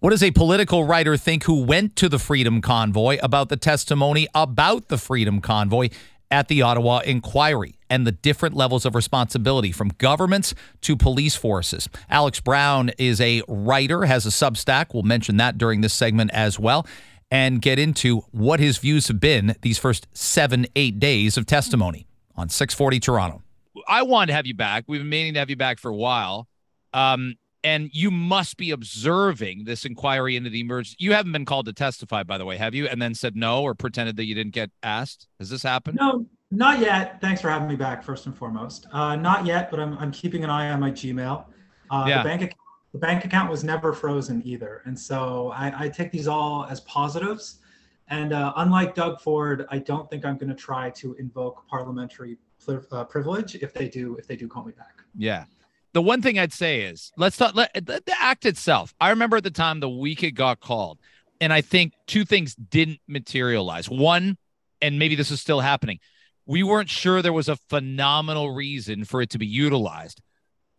What does a political writer think who went to the Freedom Convoy about the testimony about the Freedom Convoy at the Ottawa Inquiry and the different levels of responsibility from governments to police forces? Alex Brown is a writer, has a Substack. We'll mention that during this segment as well and get into what his views have been these first seven, eight days of testimony on 640 Toronto. I wanted to have you back. We've been meaning to have you back for a while. Um, and you must be observing this inquiry into the emergency. You haven't been called to testify, by the way, have you? And then said no or pretended that you didn't get asked. Has this happened? No, not yet. Thanks for having me back, first and foremost. Uh, not yet, but I'm, I'm keeping an eye on my Gmail. Uh, yeah. The bank account the bank account was never frozen either, and so I, I take these all as positives. And uh, unlike Doug Ford, I don't think I'm going to try to invoke parliamentary uh, privilege if they do if they do call me back. Yeah the one thing I'd say is let's talk let, the, the act itself. I remember at the time the week it got called, and I think two things didn't materialize. One, and maybe this is still happening, we weren't sure there was a phenomenal reason for it to be utilized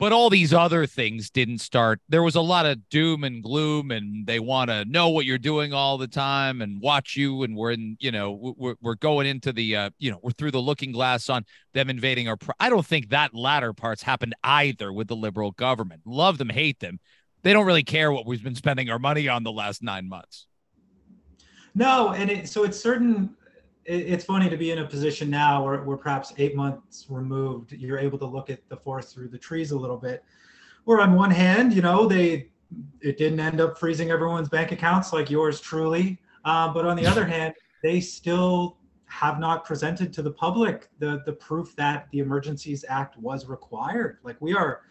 but all these other things didn't start. There was a lot of doom and gloom, and they want to know what you're doing all the time and watch you. And we're in, you know, we're, we're going into the, uh, you know, we're through the looking glass on them invading our. Pro- I don't think that latter parts happened either with the liberal government. Love them, hate them. They don't really care what we've been spending our money on the last nine months. No, and it, so it's certain it's funny to be in a position now where we're perhaps eight months removed. You're able to look at the forest through the trees a little bit. Where on one hand, you know, they it didn't end up freezing everyone's bank accounts like yours truly, uh, but on the other hand, they still have not presented to the public the the proof that the Emergencies Act was required. Like we are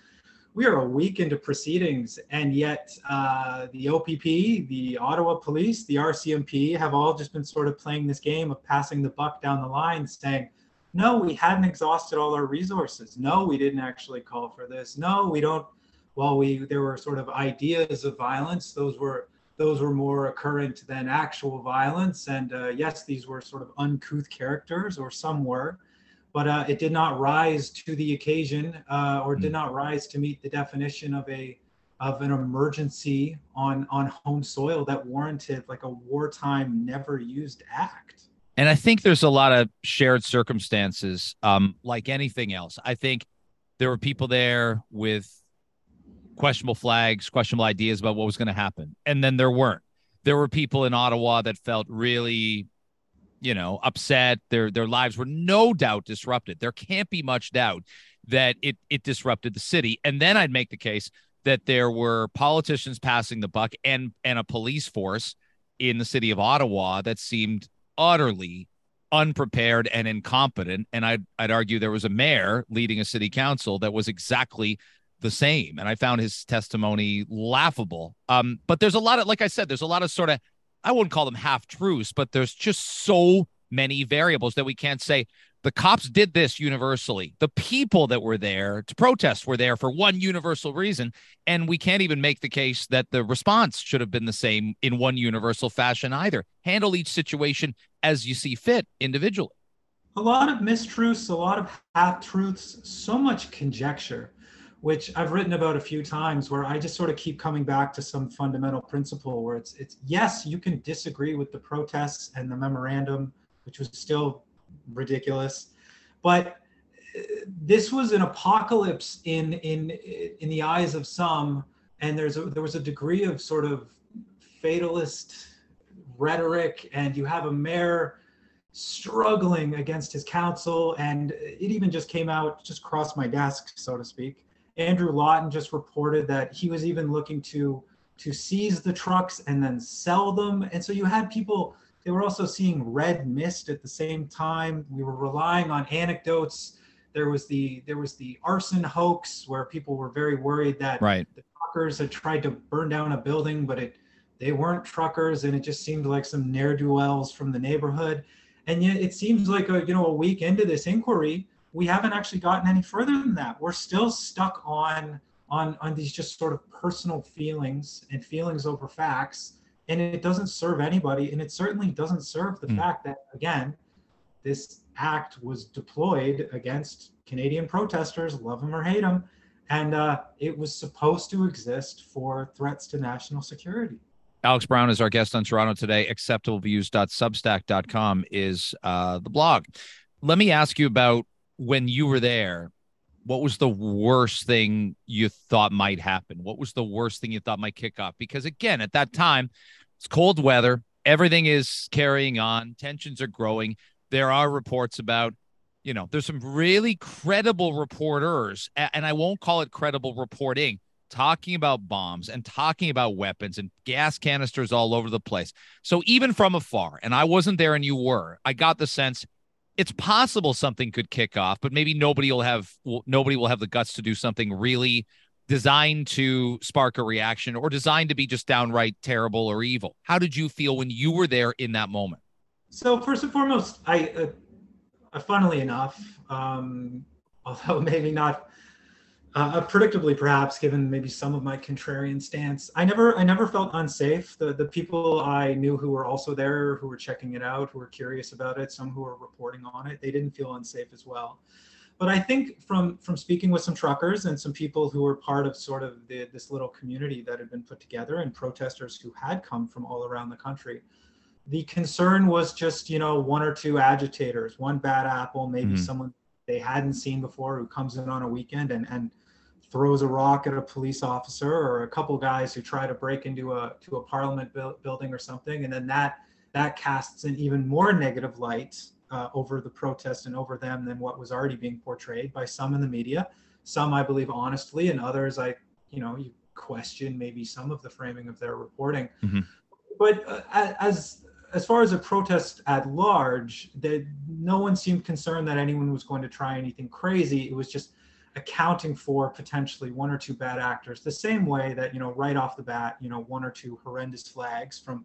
we are a week into proceedings, and yet uh, the OPP, the Ottawa Police, the RCMP have all just been sort of playing this game of passing the buck down the line, saying, "No, we hadn't exhausted all our resources. No, we didn't actually call for this. No, we don't." While we there were sort of ideas of violence, those were those were more occurrent than actual violence, and uh, yes, these were sort of uncouth characters, or some were but uh, it did not rise to the occasion uh, or did hmm. not rise to meet the definition of a of an emergency on on home soil that warranted like a wartime never used act. And i think there's a lot of shared circumstances um, like anything else. I think there were people there with questionable flags questionable ideas about what was going to happen and then there weren't. There were people in ottawa that felt really you know, upset. Their their lives were no doubt disrupted. There can't be much doubt that it it disrupted the city. And then I'd make the case that there were politicians passing the buck and and a police force in the city of Ottawa that seemed utterly unprepared and incompetent. And I'd I'd argue there was a mayor leading a city council that was exactly the same. And I found his testimony laughable. Um, but there's a lot of, like I said, there's a lot of sort of I wouldn't call them half truths, but there's just so many variables that we can't say the cops did this universally. The people that were there to protest were there for one universal reason. And we can't even make the case that the response should have been the same in one universal fashion either. Handle each situation as you see fit individually. A lot of mistruths, a lot of half truths, so much conjecture which I've written about a few times where I just sort of keep coming back to some fundamental principle where it's it's yes, you can disagree with the protests and the memorandum, which was still ridiculous, but uh, this was an apocalypse in in in the eyes of some, and there's a, there was a degree of sort of fatalist rhetoric, and you have a mayor struggling against his council, and it even just came out, just crossed my desk, so to speak Andrew Lawton just reported that he was even looking to to seize the trucks and then sell them. And so you had people they were also seeing red mist at the same time. We were relying on anecdotes. There was the there was the arson hoax where people were very worried that right. the truckers had tried to burn down a building, but it they weren't truckers and it just seemed like some ne'er-do-wells from the neighborhood. And yet it seems like a you know a week into this inquiry, we haven't actually gotten any further than that. We're still stuck on on on these just sort of personal feelings and feelings over facts, and it doesn't serve anybody, and it certainly doesn't serve the mm. fact that again, this act was deployed against Canadian protesters, love them or hate them, and uh, it was supposed to exist for threats to national security. Alex Brown is our guest on Toronto today. Acceptableviews.substack.com is uh, the blog. Let me ask you about when you were there. What was the worst thing you thought might happen? What was the worst thing you thought might kick off? Because again, at that time, it's cold weather. Everything is carrying on. Tensions are growing. There are reports about, you know, there's some really credible reporters, and I won't call it credible reporting talking about bombs and talking about weapons and gas canisters all over the place. So even from afar, and I wasn't there and you were, I got the sense it's possible something could kick off, but maybe nobody will have nobody will have the guts to do something really designed to spark a reaction or designed to be just downright terrible or evil. How did you feel when you were there in that moment? So first and foremost, I, uh, funnily enough, um, although maybe not uh, predictably perhaps given maybe some of my contrarian stance. I never i never felt unsafe. The the people i knew who were also there who were checking it out who were curious about it some who were reporting on it they didn't feel unsafe as well. But i think from from speaking with some truckers and some people who were part of sort of the, this little community that had been put together and protesters who had come from all around the country the concern was just you know one or two agitators one bad apple maybe mm-hmm. someone they hadn't seen before who comes in on a weekend and and throws a rock at a police officer or a couple guys who try to break into a to a parliament bu- building or something and then that that casts an even more negative light uh, over the protest and over them than what was already being portrayed by some in the media. Some i believe honestly and others i you know you question maybe some of the framing of their reporting. Mm-hmm. but uh, as as far as a protest at large that no one seemed concerned that anyone was going to try anything crazy. It was just accounting for potentially one or two bad actors the same way that you know right off the bat you know one or two horrendous flags from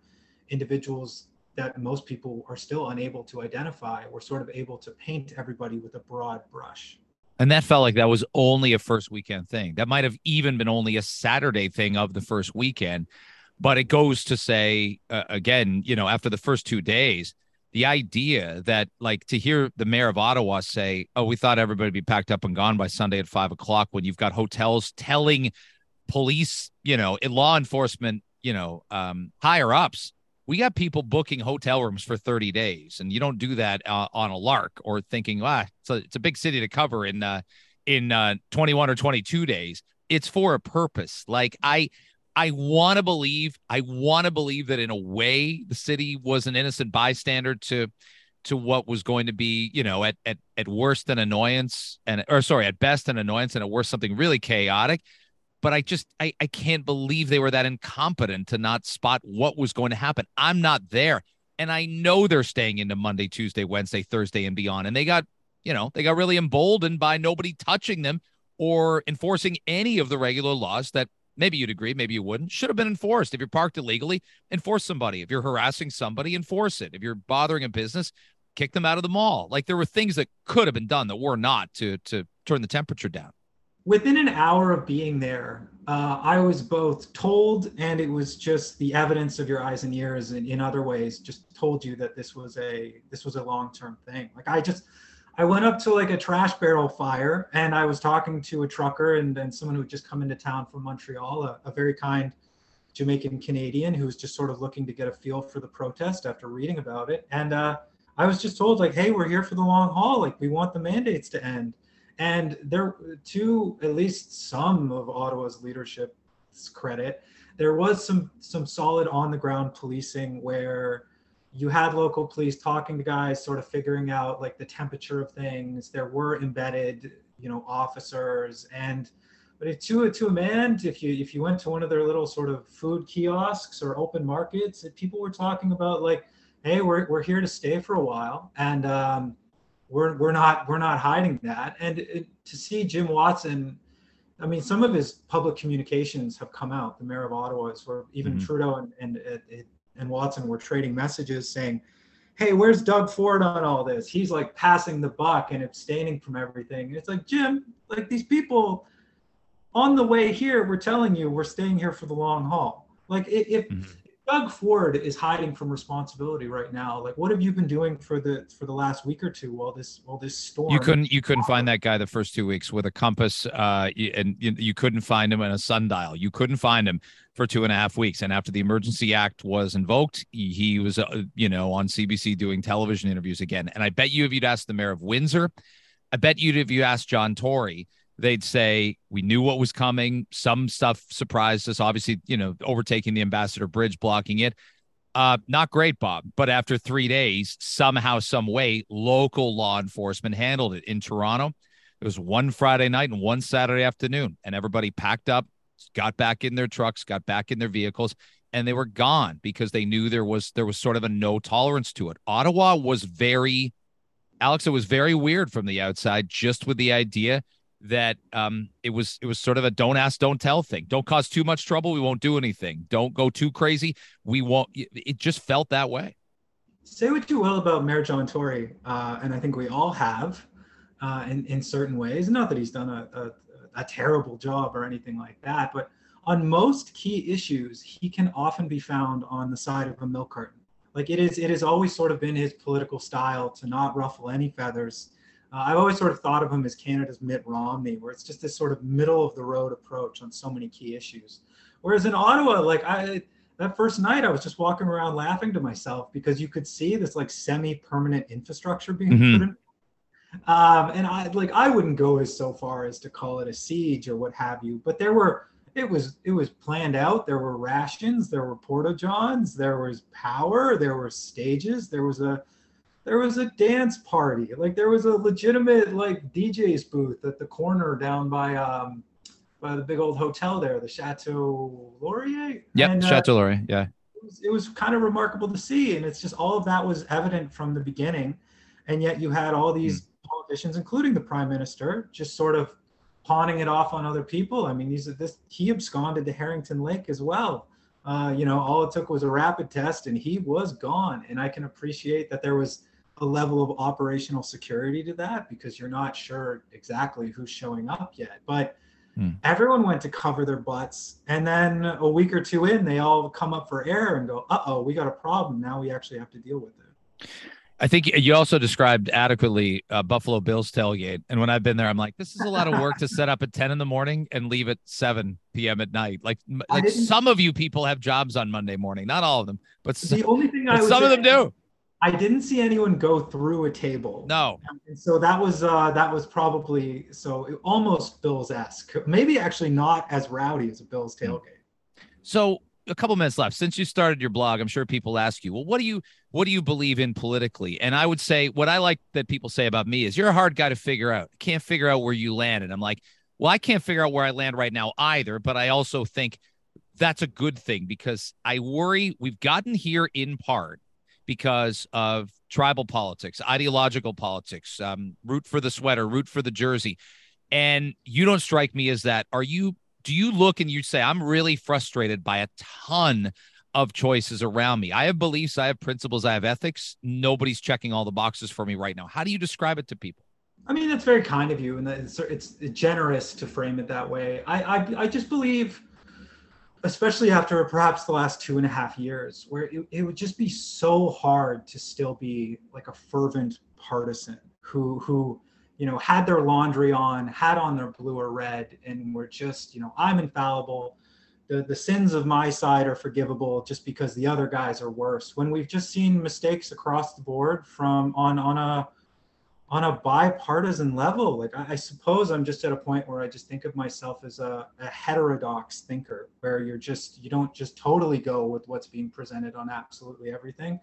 individuals that most people are still unable to identify we're sort of able to paint everybody with a broad brush. And that felt like that was only a first weekend thing. That might have even been only a saturday thing of the first weekend. But it goes to say uh, again you know after the first two days the idea that like to hear the mayor of Ottawa say, "Oh, we thought everybody would be packed up and gone by Sunday at five o'clock," when you've got hotels telling police, you know, law enforcement, you know, um, higher ups, we got people booking hotel rooms for 30 days, and you don't do that uh, on a lark or thinking, ah, it's a, it's a big city to cover in uh, in uh, 21 or 22 days. It's for a purpose. Like I, I want to believe, I want to believe that in a way the city was an innocent bystander to to what was going to be, you know, at at at worst an annoyance and or sorry, at best an annoyance and at worst something really chaotic. But I just I, I can't believe they were that incompetent to not spot what was going to happen. I'm not there. And I know they're staying into Monday, Tuesday, Wednesday, Thursday, and beyond. And they got, you know, they got really emboldened by nobody touching them or enforcing any of the regular laws that maybe you'd agree, maybe you wouldn't, should have been enforced. If you're parked illegally, enforce somebody. If you're harassing somebody, enforce it. If you're bothering a business, kick them out of the mall. Like there were things that could have been done that were not to to turn the temperature down. Within an hour of being there, uh, I was both told and it was just the evidence of your eyes and ears and in other ways just told you that this was a this was a long-term thing. Like I just I went up to like a trash barrel fire and I was talking to a trucker and then someone who had just come into town from Montreal, a, a very kind Jamaican Canadian who was just sort of looking to get a feel for the protest after reading about it. And uh, I was just told like, hey, we're here for the long haul. Like we want the mandates to end. And there, to at least some of Ottawa's leadership's credit, there was some some solid on the ground policing where you had local police talking to guys, sort of figuring out like the temperature of things. There were embedded, you know, officers and but to a to a man, if you if you went to one of their little sort of food kiosks or open markets, people were talking about like, hey, we're we're here to stay for a while, and um, we're we're not we're not hiding that. And it, to see Jim Watson, I mean, some of his public communications have come out. The mayor of Ottawa, sort of even mm-hmm. Trudeau and and it, it, and Watson were trading messages saying, Hey, where's Doug Ford on all this? He's like passing the buck and abstaining from everything. It's like, Jim, like these people on the way here, we're telling you we're staying here for the long haul. Like if mm-hmm. Doug Ford is hiding from responsibility right now. Like, what have you been doing for the for the last week or two while this while this storm? You couldn't you couldn't find that guy the first two weeks with a compass, uh, and you, you couldn't find him in a sundial. You couldn't find him for two and a half weeks. And after the Emergency Act was invoked, he, he was, uh, you know, on CBC doing television interviews again. And I bet you, if you'd asked the mayor of Windsor, I bet you, if you asked John Tory, they'd say we knew what was coming. Some stuff surprised us. Obviously, you know, overtaking the Ambassador Bridge, blocking it. Uh, not great, Bob. But after three days, somehow, some way, local law enforcement handled it in Toronto. It was one Friday night and one Saturday afternoon, and everybody packed up, got back in their trucks, got back in their vehicles, and they were gone because they knew there was there was sort of a no tolerance to it. Ottawa was very, Alex. It was very weird from the outside, just with the idea that um, it was it was sort of a don't ask, don't tell thing. Don't cause too much trouble. We won't do anything. Don't go too crazy. We won't. It just felt that way. Say what you will about Mayor John Tory, uh, and I think we all have uh, in in certain ways. Not that he's done a, a, a terrible job or anything like that, but on most key issues, he can often be found on the side of a milk carton. Like it is, it has always sort of been his political style to not ruffle any feathers uh, I've always sort of thought of him as Canada's Mitt Romney, where it's just this sort of middle of the road approach on so many key issues. Whereas in Ottawa, like I that first night, I was just walking around laughing to myself because you could see this like semi-permanent infrastructure being mm-hmm. put in. Um, and I like I wouldn't go as so far as to call it a siege or what have you, but there were it was it was planned out. There were rations, there were porta johns, there was power, there were stages, there was a there was a dance party. Like there was a legitimate like DJ's booth at the corner down by um by the big old hotel there, the Chateau Laurier. Yep, and, uh, Chateau Laurier. Yeah. It was, it was kind of remarkable to see, and it's just all of that was evident from the beginning, and yet you had all these mm. politicians, including the prime minister, just sort of pawning it off on other people. I mean, these this he absconded to Harrington Lake as well. Uh, you know, all it took was a rapid test, and he was gone. And I can appreciate that there was a level of operational security to that because you're not sure exactly who's showing up yet. But hmm. everyone went to cover their butts. And then a week or two in, they all come up for air and go, uh oh, we got a problem. Now we actually have to deal with it. I think you also described adequately uh, Buffalo Bills tailgate. And when I've been there, I'm like, this is a lot of work to set up at 10 in the morning and leave at 7 p.m. at night. Like, like some of you people have jobs on Monday morning, not all of them, but the some, only thing I some of them do. I didn't see anyone go through a table. No. And so that was uh, that was probably so almost Bills esque. Maybe actually not as rowdy as a Bills hmm. tailgate. So a couple minutes left. Since you started your blog, I'm sure people ask you, well, what do you what do you believe in politically? And I would say what I like that people say about me is you're a hard guy to figure out. Can't figure out where you land. And I'm like, well, I can't figure out where I land right now either. But I also think that's a good thing because I worry we've gotten here in part because of tribal politics, ideological politics, um, root for the sweater, root for the jersey. And you don't strike me as that. Are you, do you look and you say, I'm really frustrated by a ton of choices around me? I have beliefs, I have principles, I have ethics. Nobody's checking all the boxes for me right now. How do you describe it to people? I mean, that's very kind of you, and it's, it's generous to frame it that way. I, I, I just believe especially after perhaps the last two and a half years, where it, it would just be so hard to still be like a fervent partisan who who you know had their laundry on, had on their blue or red, and were just you know I'm infallible. The, the sins of my side are forgivable just because the other guys are worse. When we've just seen mistakes across the board from on on a on a bipartisan level. Like I, I, suppose I'm just at a point where I just think of myself as a, a, heterodox thinker, where you're just you don't just totally go with what's being presented on absolutely everything.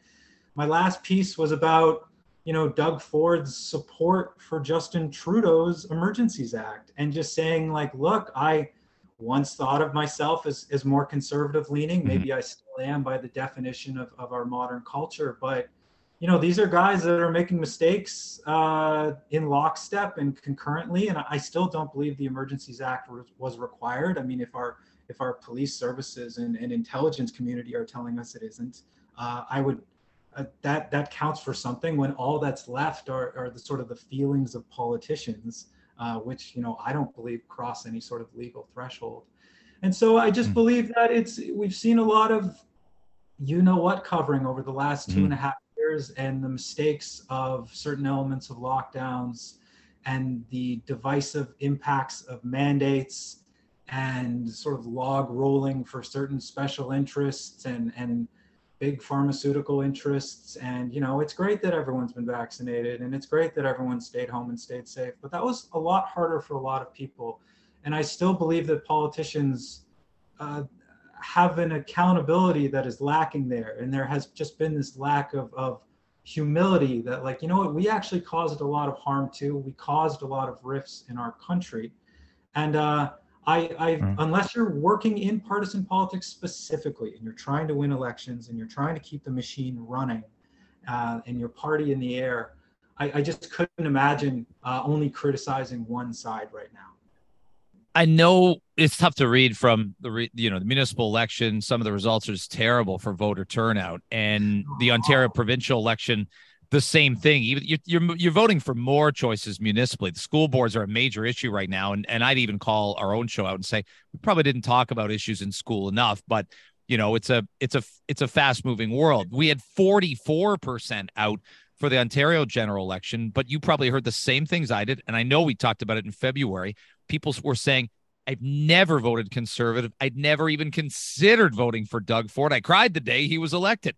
My last piece was about you know Doug Ford's support for Justin Trudeau's Emergencies Act and just saying like, look, I once thought of myself as, as more conservative leaning. Mm-hmm. Maybe I still am by the definition of, of our modern culture, but you know, these are guys that are making mistakes uh, in lockstep and concurrently, and I still don't believe the Emergencies Act was required. I mean, if our if our police services and, and intelligence community are telling us it isn't, uh, I would uh, that that counts for something. When all that's left are, are the sort of the feelings of politicians, uh, which you know I don't believe cross any sort of legal threshold. And so I just mm. believe that it's we've seen a lot of you know what covering over the last two mm-hmm. and a half and the mistakes of certain elements of lockdowns and the divisive impacts of mandates and sort of log rolling for certain special interests and and big pharmaceutical interests. And you know it's great that everyone's been vaccinated and it's great that everyone stayed home and stayed safe but that was a lot harder for a lot of people. And i still believe that politicians uh, have an accountability that is lacking there and there has just been this lack of, of humility that like you know what we actually caused a lot of harm too we caused a lot of rifts in our country and uh, I, I mm. unless you're working in partisan politics specifically and you're trying to win elections and you're trying to keep the machine running uh, and your party in the air, I, I just couldn't imagine uh, only criticizing one side right now. I know it's tough to read from the re, you know the municipal election. Some of the results are just terrible for voter turnout, and the Ontario provincial election the same thing. You're, you're, you're voting for more choices municipally. The school boards are a major issue right now, and and I'd even call our own show out and say we probably didn't talk about issues in school enough, but you know it's a it's a it's a fast moving world. We had 44 percent out for the Ontario general election, but you probably heard the same things I did, and I know we talked about it in February. People were saying. I've never voted conservative. I'd never even considered voting for Doug Ford. I cried the day he was elected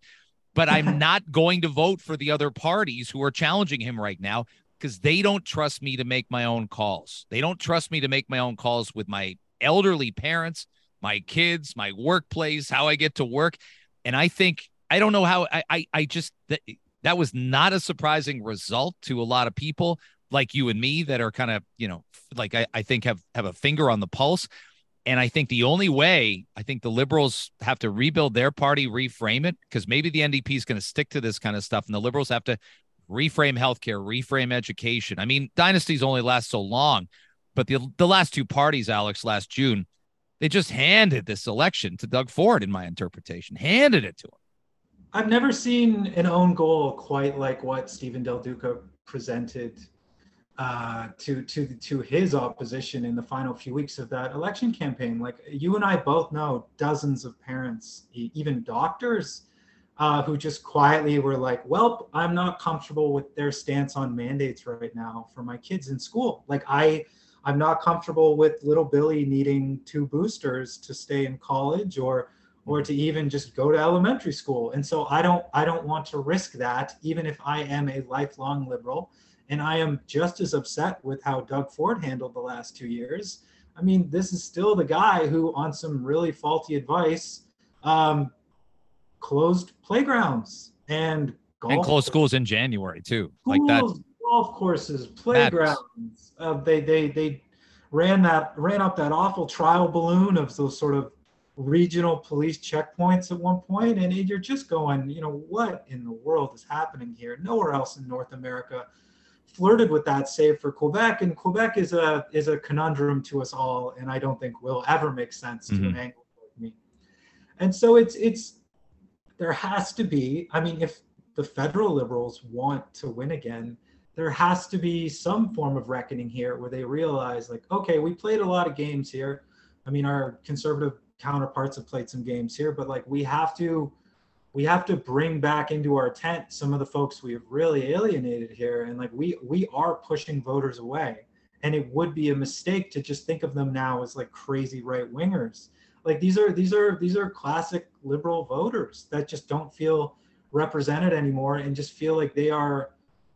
but I'm not going to vote for the other parties who are challenging him right now because they don't trust me to make my own calls. They don't trust me to make my own calls with my elderly parents, my kids, my workplace, how I get to work. And I think I don't know how I I, I just that, that was not a surprising result to a lot of people like you and me that are kind of, you know, like I, I think have have a finger on the pulse. And I think the only way, I think the liberals have to rebuild their party, reframe it, because maybe the NDP is going to stick to this kind of stuff. And the liberals have to reframe healthcare, reframe education. I mean, dynasties only last so long, but the, the last two parties, Alex, last June, they just handed this election to Doug Ford, in my interpretation, handed it to him. I've never seen an own goal quite like what Stephen Del Duca presented uh, to to to his opposition in the final few weeks of that election campaign. Like you and I both know dozens of parents, even doctors, uh, who just quietly were like, "Well, I'm not comfortable with their stance on mandates right now for my kids in school. Like I." I'm not comfortable with little Billy needing two boosters to stay in college or or to even just go to elementary school. And so I don't I don't want to risk that even if I am a lifelong liberal and I am just as upset with how Doug Ford handled the last two years. I mean, this is still the guy who, on some really faulty advice, um, closed playgrounds and golf and closed schools in January too. Schools, like that, golf courses, playgrounds. Uh, they they they ran that ran up that awful trial balloon of those sort of regional police checkpoints at one point, and you're just going, you know, what in the world is happening here? Nowhere else in North America flirted with that save for Quebec, and Quebec is a is a conundrum to us all, and I don't think will ever make sense mm-hmm. to an Anglo like me. And so it's it's there has to be. I mean, if the federal liberals want to win again, there has to be some form of reckoning here where they realize, like, okay, we played a lot of games here. I mean, our conservative counterparts have played some games here, but like we have to we have to bring back into our tent some of the folks we have really alienated here. And like we we are pushing voters away. And it would be a mistake to just think of them now as like crazy right wingers like these are these are these are classic liberal voters that just don't feel represented anymore and just feel like they are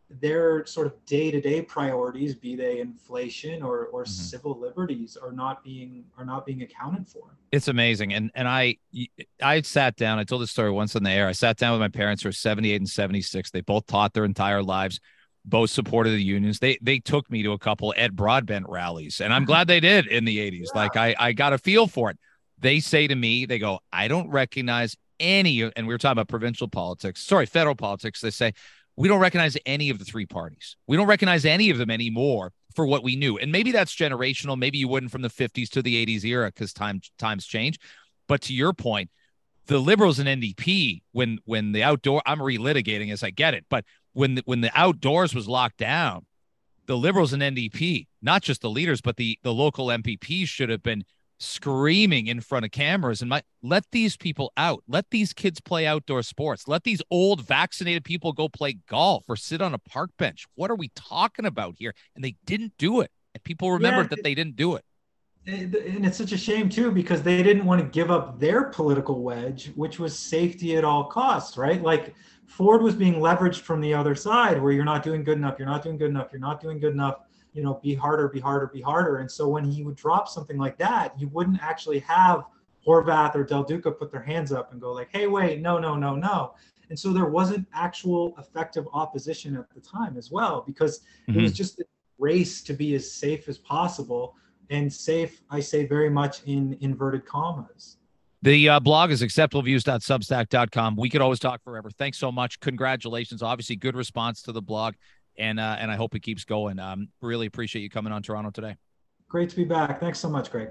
their sort of day-to-day priorities be they inflation or or mm-hmm. civil liberties are not being are not being accounted for. It's amazing. And and i i sat down i told this story once on the air i sat down with my parents who are 78 and 76 they both taught their entire lives both supported the unions. They they took me to a couple ed broadbent rallies and i'm glad they did in the 80s yeah. like i i got a feel for it. They say to me they go i don't recognize any and we were talking about provincial politics sorry federal politics they say we don't recognize any of the three parties. We don't recognize any of them anymore for what we knew. And maybe that's generational. Maybe you wouldn't from the 50s to the 80s era because time times change. But to your point, the liberals and NDP, when when the outdoor, I'm relitigating as I get it, but when the, when the outdoors was locked down, the liberals and NDP, not just the leaders, but the the local MPPs should have been screaming in front of cameras and my let these people out. Let these kids play outdoor sports. Let these old vaccinated people go play golf or sit on a park bench. What are we talking about here? And they didn't do it. And people remembered yeah, that they didn't do it. And it's such a shame too because they didn't want to give up their political wedge which was safety at all costs right? Like ford was being leveraged from the other side where you're not doing good enough you're not doing good enough you're not doing good enough you know, be harder, be harder, be harder. And so when he would drop something like that, you wouldn't actually have Horvath or Del Duca put their hands up and go like, hey, wait, no, no, no, no. And so there wasn't actual effective opposition at the time as well, because mm-hmm. it was mm-hmm. just a race to be as safe as possible. And safe, I say very much in inverted commas. The uh, blog is acceptableviews.substack.com. We could always talk forever. Thanks so much. Congratulations. Obviously, good response to the blog and uh, and I hope it keeps going. Um, really appreciate you coming on Toronto today. Great to be back. Thanks so much, Greg.